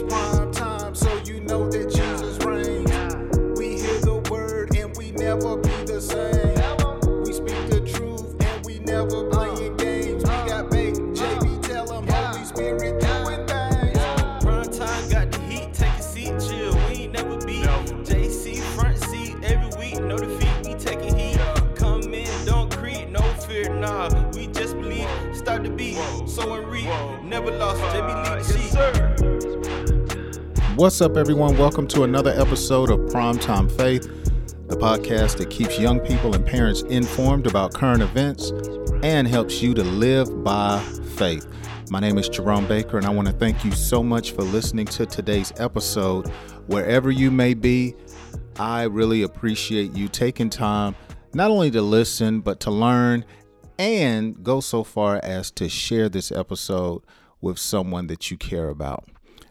It's prime time, so you know that Jesus reigns. We hear the word and we never be the same. We speak the truth and we never playing games. We got bait, JB, tell 'em Holy Spirit doing things. Prime time got the heat, take a seat, chill. We ain't never beat. JC front seat every week, no defeat. We taking heat. Come in, don't creep, no fear, nah. We just believe. Start the beat, so and read. Never lost, JB lead the sheet. What's up, everyone? Welcome to another episode of Primetime Faith, the podcast that keeps young people and parents informed about current events and helps you to live by faith. My name is Jerome Baker, and I want to thank you so much for listening to today's episode. Wherever you may be, I really appreciate you taking time not only to listen, but to learn and go so far as to share this episode with someone that you care about.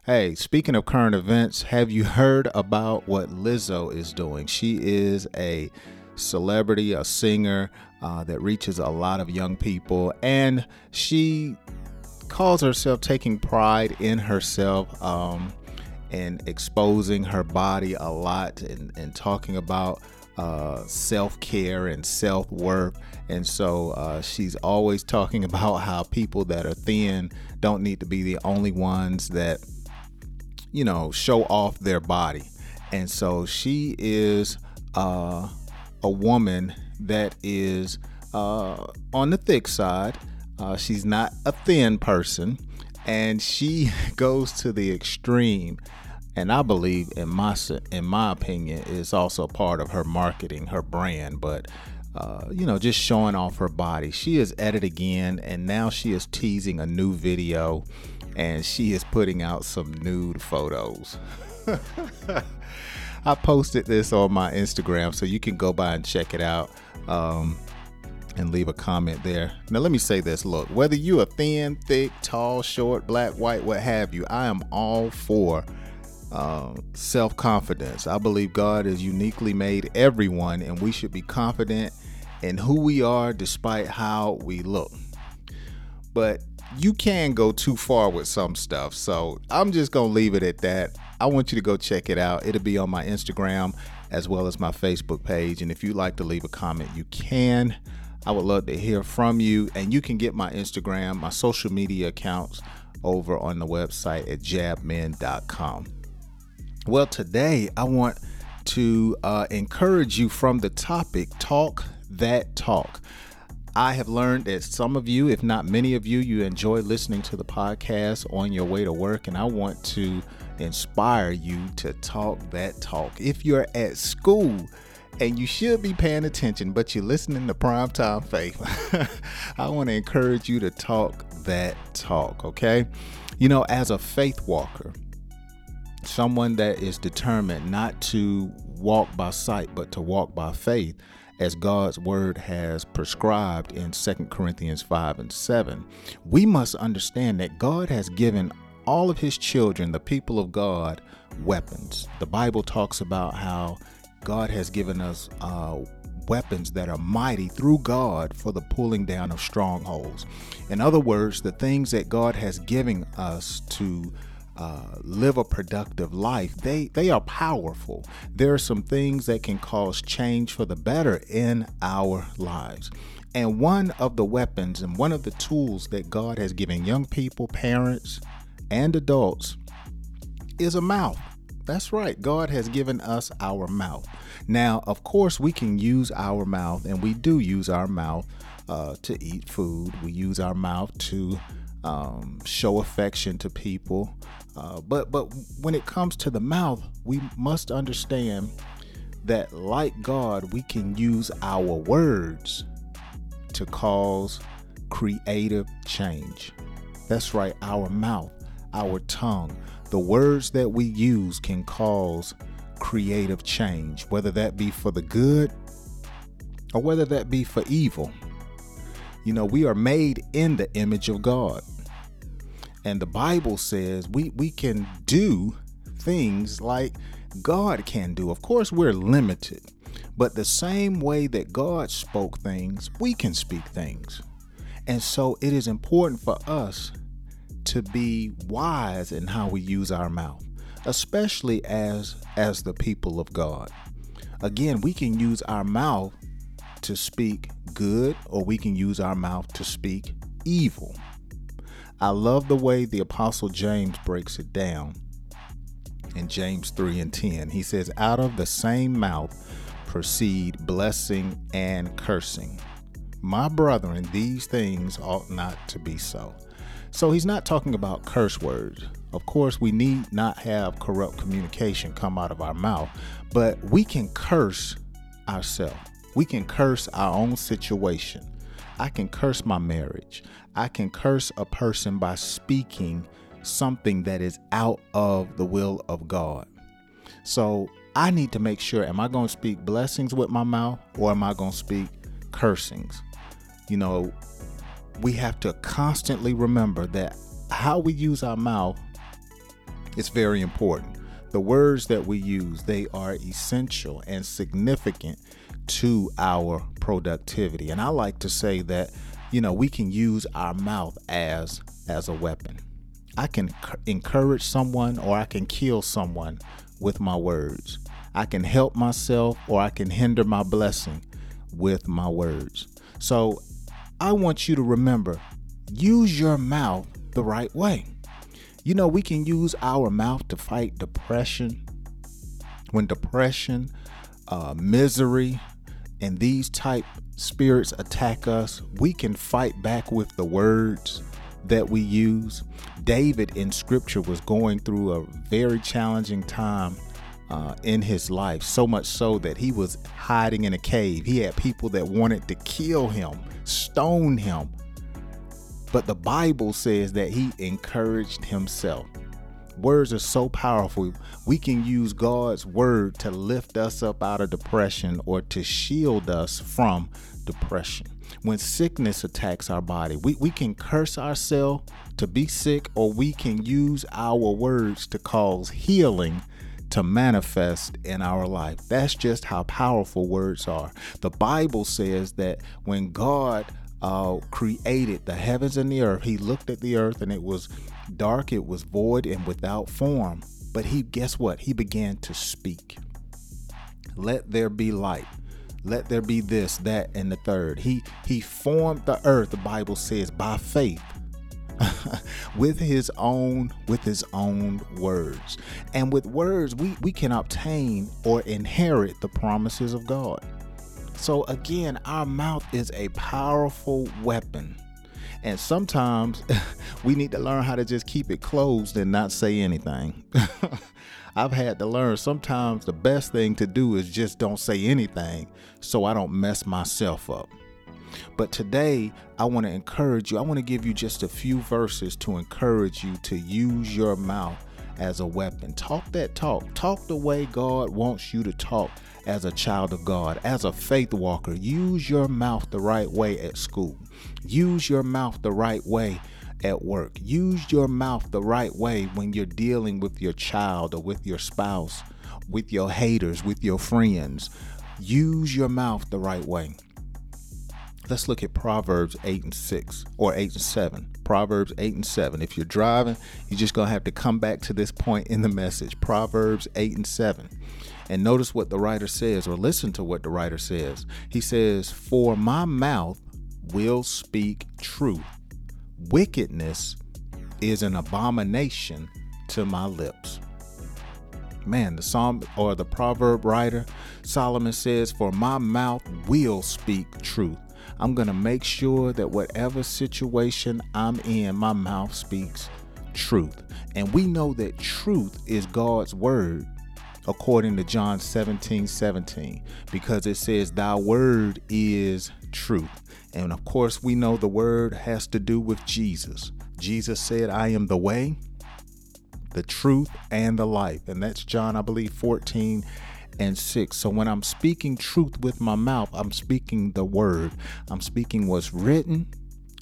Hey, speaking of current events, have you heard about what Lizzo is doing? She is a celebrity, a singer uh, that reaches a lot of young people, and she calls herself taking pride in herself um, and exposing her body a lot and, and talking about uh, self care and self worth. And so uh, she's always talking about how people that are thin don't need to be the only ones that you know, show off their body. And so she is uh, a woman that is uh, on the thick side. Uh, she's not a thin person, and she goes to the extreme. And I believe, in my in my opinion, is also part of her marketing, her brand. But uh, you know, just showing off her body. She is at it again, and now she is teasing a new video and she is putting out some nude photos. I posted this on my Instagram, so you can go by and check it out um, and leave a comment there. Now, let me say this look, whether you are thin, thick, tall, short, black, white, what have you, I am all for uh, self confidence. I believe God has uniquely made everyone, and we should be confident in who we are despite how we look. But you can go too far with some stuff. So I'm just going to leave it at that. I want you to go check it out. It'll be on my Instagram as well as my Facebook page. And if you'd like to leave a comment, you can. I would love to hear from you. And you can get my Instagram, my social media accounts over on the website at jabmen.com. Well, today I want to uh, encourage you from the topic Talk That Talk. I have learned that some of you, if not many of you, you enjoy listening to the podcast on your way to work, and I want to inspire you to talk that talk. If you're at school, and you should be paying attention, but you're listening to Primetime Faith. I want to encourage you to talk that talk, okay? You know, as a faith walker, someone that is determined not to walk by sight, but to walk by faith, as God's word has prescribed in 2 Corinthians 5 and 7, we must understand that God has given all of his children, the people of God, weapons. The Bible talks about how God has given us uh, weapons that are mighty through God for the pulling down of strongholds. In other words, the things that God has given us to uh, live a productive life, they they are powerful. There are some things that can cause change for the better in our lives. And one of the weapons and one of the tools that God has given young people, parents, and adults is a mouth. That's right. God has given us our mouth. Now, of course, we can use our mouth, and we do use our mouth uh, to eat food. We use our mouth to um, show affection to people. Uh, but but when it comes to the mouth, we must understand that like God, we can use our words to cause creative change. That's right, our mouth, our tongue, the words that we use can cause creative change, whether that be for the good or whether that be for evil. You know, we are made in the image of God. And the Bible says we, we can do things like God can do. Of course, we're limited, but the same way that God spoke things, we can speak things. And so it is important for us to be wise in how we use our mouth, especially as as the people of God. Again, we can use our mouth to speak good or we can use our mouth to speak evil. I love the way the apostle James breaks it down in James 3 and 10. He says, Out of the same mouth proceed blessing and cursing. My brethren, these things ought not to be so. So he's not talking about curse words. Of course, we need not have corrupt communication come out of our mouth, but we can curse ourselves. We can curse our own situation. I can curse my marriage. I can curse a person by speaking something that is out of the will of God. So I need to make sure am I going to speak blessings with my mouth or am I going to speak cursings? You know, we have to constantly remember that how we use our mouth is very important. The words that we use, they are essential and significant to our productivity. And I like to say that, you know, we can use our mouth as as a weapon. I can encourage someone or I can kill someone with my words. I can help myself or I can hinder my blessing with my words. So I want you to remember use your mouth the right way. You know, we can use our mouth to fight depression. When depression, uh, misery, and these type spirits attack us, we can fight back with the words that we use. David in scripture was going through a very challenging time uh, in his life, so much so that he was hiding in a cave. He had people that wanted to kill him, stone him. But the Bible says that he encouraged himself. Words are so powerful. We can use God's word to lift us up out of depression or to shield us from depression. When sickness attacks our body, we, we can curse ourselves to be sick, or we can use our words to cause healing to manifest in our life. That's just how powerful words are. The Bible says that when God uh, created the heavens and the earth, He looked at the earth and it was dark, it was void and without form. But He, guess what? He began to speak. Let there be light. Let there be this, that, and the third. He he formed the earth, the Bible says, by faith. with his own with his own words and with words we we can obtain or inherit the promises of god so again our mouth is a powerful weapon and sometimes we need to learn how to just keep it closed and not say anything I've had to learn sometimes the best thing to do is just don't say anything so I don't mess myself up. But today, I want to encourage you. I want to give you just a few verses to encourage you to use your mouth as a weapon. Talk that talk. Talk the way God wants you to talk as a child of God, as a faith walker. Use your mouth the right way at school. Use your mouth the right way at work. Use your mouth the right way when you're dealing with your child or with your spouse, with your haters, with your friends. Use your mouth the right way. Let's look at Proverbs 8 and 6 or 8 and 7. Proverbs 8 and 7. If you're driving, you're just going to have to come back to this point in the message. Proverbs 8 and 7. And notice what the writer says, or listen to what the writer says. He says, For my mouth will speak truth wickedness is an abomination to my lips. Man, the psalm or the proverb writer, Solomon says, For my mouth will speak truth. I'm going to make sure that whatever situation I'm in, my mouth speaks truth. And we know that truth is God's word according to John 17 17, because it says, Thy word is truth. And of course, we know the word has to do with Jesus. Jesus said, I am the way, the truth, and the life. And that's John, I believe, 14 and 6. So when I'm speaking truth with my mouth, I'm speaking the word. I'm speaking what's written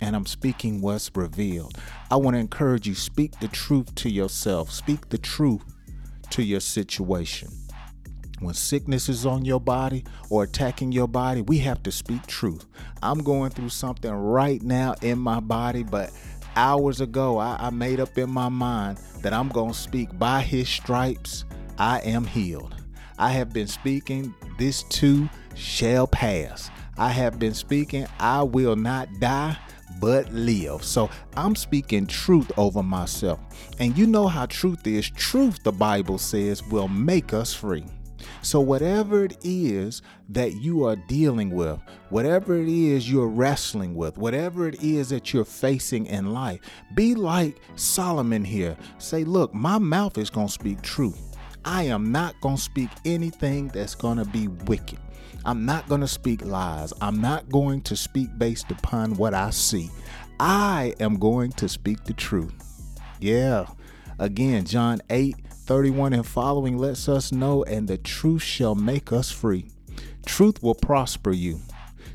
and I'm speaking what's revealed. I want to encourage you speak the truth to yourself. Speak the truth to your situation. When sickness is on your body or attacking your body, we have to speak truth. I'm going through something right now in my body, but hours ago, I, I made up in my mind that I'm going to speak by his stripes, I am healed. I have been speaking, this too shall pass. I have been speaking, I will not die but live. So I'm speaking truth over myself. And you know how truth is. Truth, the Bible says, will make us free. So, whatever it is that you are dealing with, whatever it is you're wrestling with, whatever it is that you're facing in life, be like Solomon here. Say, Look, my mouth is going to speak truth. I am not going to speak anything that's going to be wicked. I'm not going to speak lies. I'm not going to speak based upon what I see. I am going to speak the truth. Yeah. Again, John 8 31 and following lets us know, and the truth shall make us free. Truth will prosper you.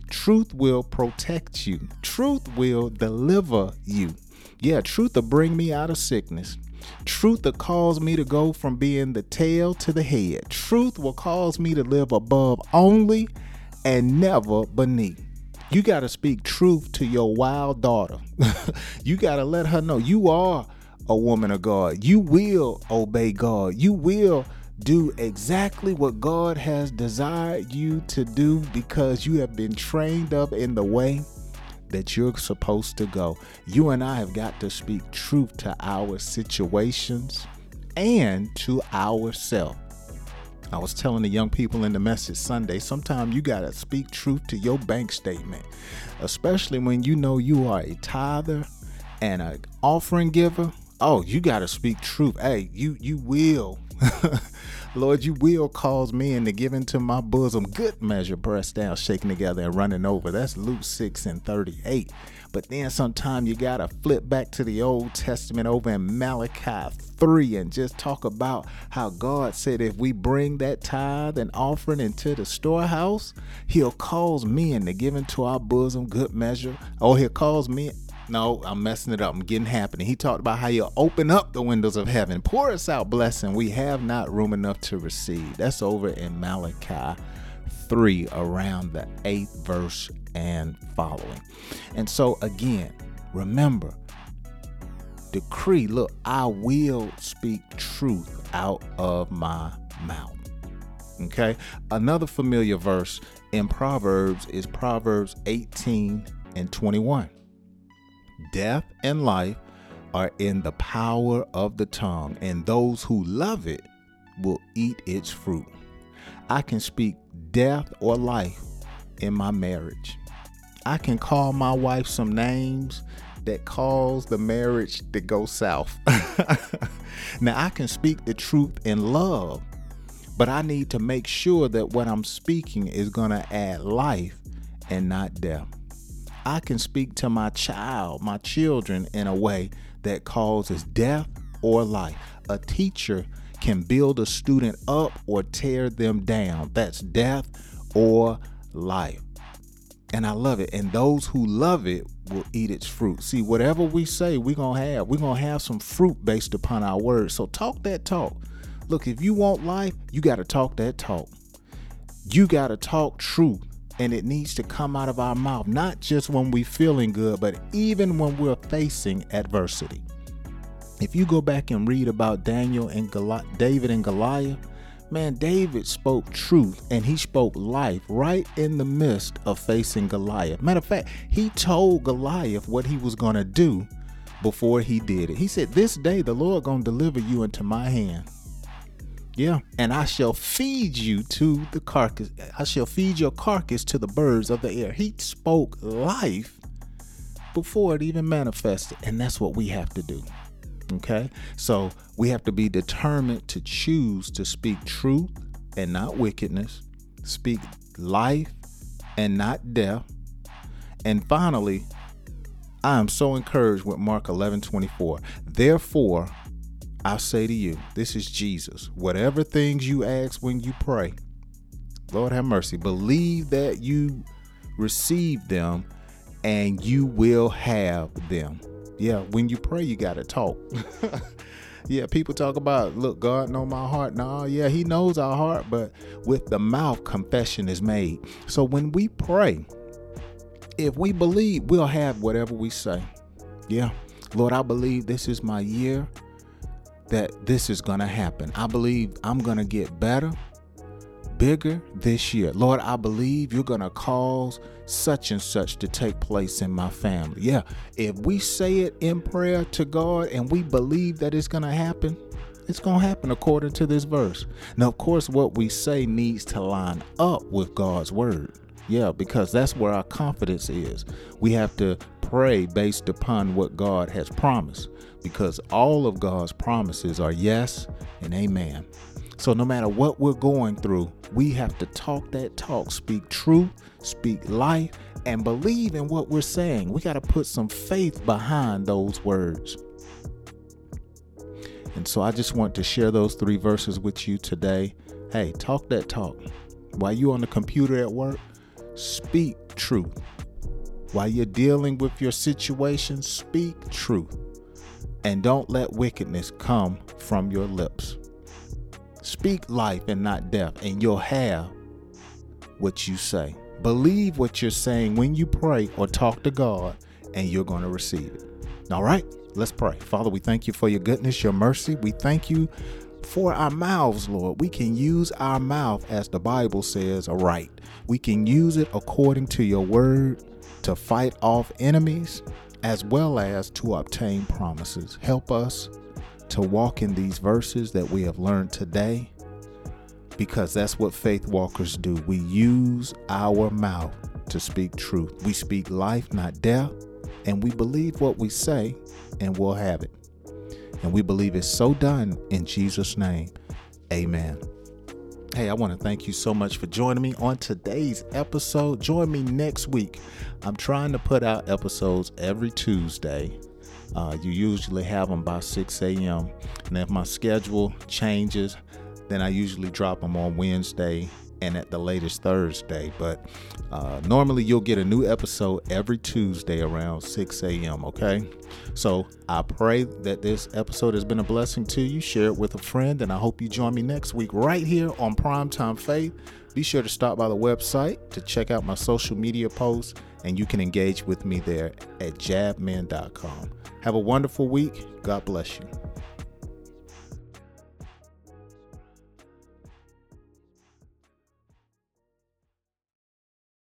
Truth will protect you. Truth will deliver you. Yeah, truth will bring me out of sickness. Truth will cause me to go from being the tail to the head. Truth will cause me to live above only and never beneath. You got to speak truth to your wild daughter. you got to let her know you are a woman of God. You will obey God. You will do exactly what God has desired you to do because you have been trained up in the way that you're supposed to go. You and I have got to speak truth to our situations and to ourselves. I was telling the young people in the message Sunday, sometimes you got to speak truth to your bank statement, especially when you know you are a tither and an offering giver. Oh, you got to speak truth. Hey, you you will Lord, you will cause men to give into my bosom good measure, pressed down, shaken together, and running over. That's Luke 6 and 38. But then sometime you got to flip back to the Old Testament over in Malachi 3 and just talk about how God said if we bring that tithe and offering into the storehouse, he'll cause men to give into our bosom good measure. Or he'll cause men no, I'm messing it up. I'm getting happening. He talked about how you open up the windows of heaven, pour us out blessing. We have not room enough to receive. That's over in Malachi 3, around the eighth verse and following. And so, again, remember, decree look, I will speak truth out of my mouth. Okay. Another familiar verse in Proverbs is Proverbs 18 and 21. Death and life are in the power of the tongue, and those who love it will eat its fruit. I can speak death or life in my marriage. I can call my wife some names that cause the marriage to go south. now, I can speak the truth in love, but I need to make sure that what I'm speaking is going to add life and not death. I can speak to my child, my children, in a way that causes death or life. A teacher can build a student up or tear them down. That's death or life. And I love it. And those who love it will eat its fruit. See, whatever we say, we're going to have. We're going to have some fruit based upon our words. So talk that talk. Look, if you want life, you got to talk that talk. You got to talk truth and it needs to come out of our mouth, not just when we're feeling good, but even when we're facing adversity. If you go back and read about Daniel and Goli- David and Goliath, man, David spoke truth and he spoke life right in the midst of facing Goliath. Matter of fact, he told Goliath what he was going to do before he did it. He said, This day the Lord going to deliver you into my hand. Yeah, and I shall feed you to the carcass. I shall feed your carcass to the birds of the air. He spoke life before it even manifested, and that's what we have to do. Okay, so we have to be determined to choose to speak truth and not wickedness, speak life and not death. And finally, I am so encouraged with Mark 11 24. Therefore, I say to you, this is Jesus. Whatever things you ask when you pray, Lord have mercy, believe that you receive them and you will have them. Yeah, when you pray, you got to talk. yeah, people talk about, look, God know my heart. No, yeah, he knows our heart, but with the mouth, confession is made. So when we pray, if we believe, we'll have whatever we say. Yeah. Lord, I believe this is my year that this is going to happen. I believe I'm going to get better, bigger this year. Lord, I believe you're going to cause such and such to take place in my family. Yeah, if we say it in prayer to God and we believe that it's going to happen, it's going to happen according to this verse. Now, of course, what we say needs to line up with God's word. Yeah, because that's where our confidence is. We have to pray based upon what God has promised because all of God's promises are yes and amen. So no matter what we're going through, we have to talk that talk, speak truth, speak life, and believe in what we're saying. We got to put some faith behind those words. And so I just want to share those three verses with you today. Hey, talk that talk. While you're on the computer at work, speak truth. While you're dealing with your situation, speak truth. And don't let wickedness come from your lips. Speak life and not death, and you'll have what you say. Believe what you're saying when you pray or talk to God, and you're going to receive it. All right, let's pray. Father, we thank you for your goodness, your mercy. We thank you for our mouths, Lord. We can use our mouth, as the Bible says, right. We can use it according to your word to fight off enemies as well as to obtain promises. Help us to walk in these verses that we have learned today because that's what faith walkers do. We use our mouth to speak truth. We speak life, not death, and we believe what we say and we'll have it. And we believe it's so done in Jesus' name. Amen. Hey, I want to thank you so much for joining me on today's episode. Join me next week. I'm trying to put out episodes every Tuesday. Uh, you usually have them by 6 a.m. And if my schedule changes, then I usually drop them on Wednesday and at the latest Thursday. But uh, normally you'll get a new episode every Tuesday around 6 a.m. Okay. So I pray that this episode has been a blessing to you. Share it with a friend, and I hope you join me next week right here on Primetime Faith. Be sure to stop by the website to check out my social media posts, and you can engage with me there at jabman.com. Have a wonderful week. God bless you.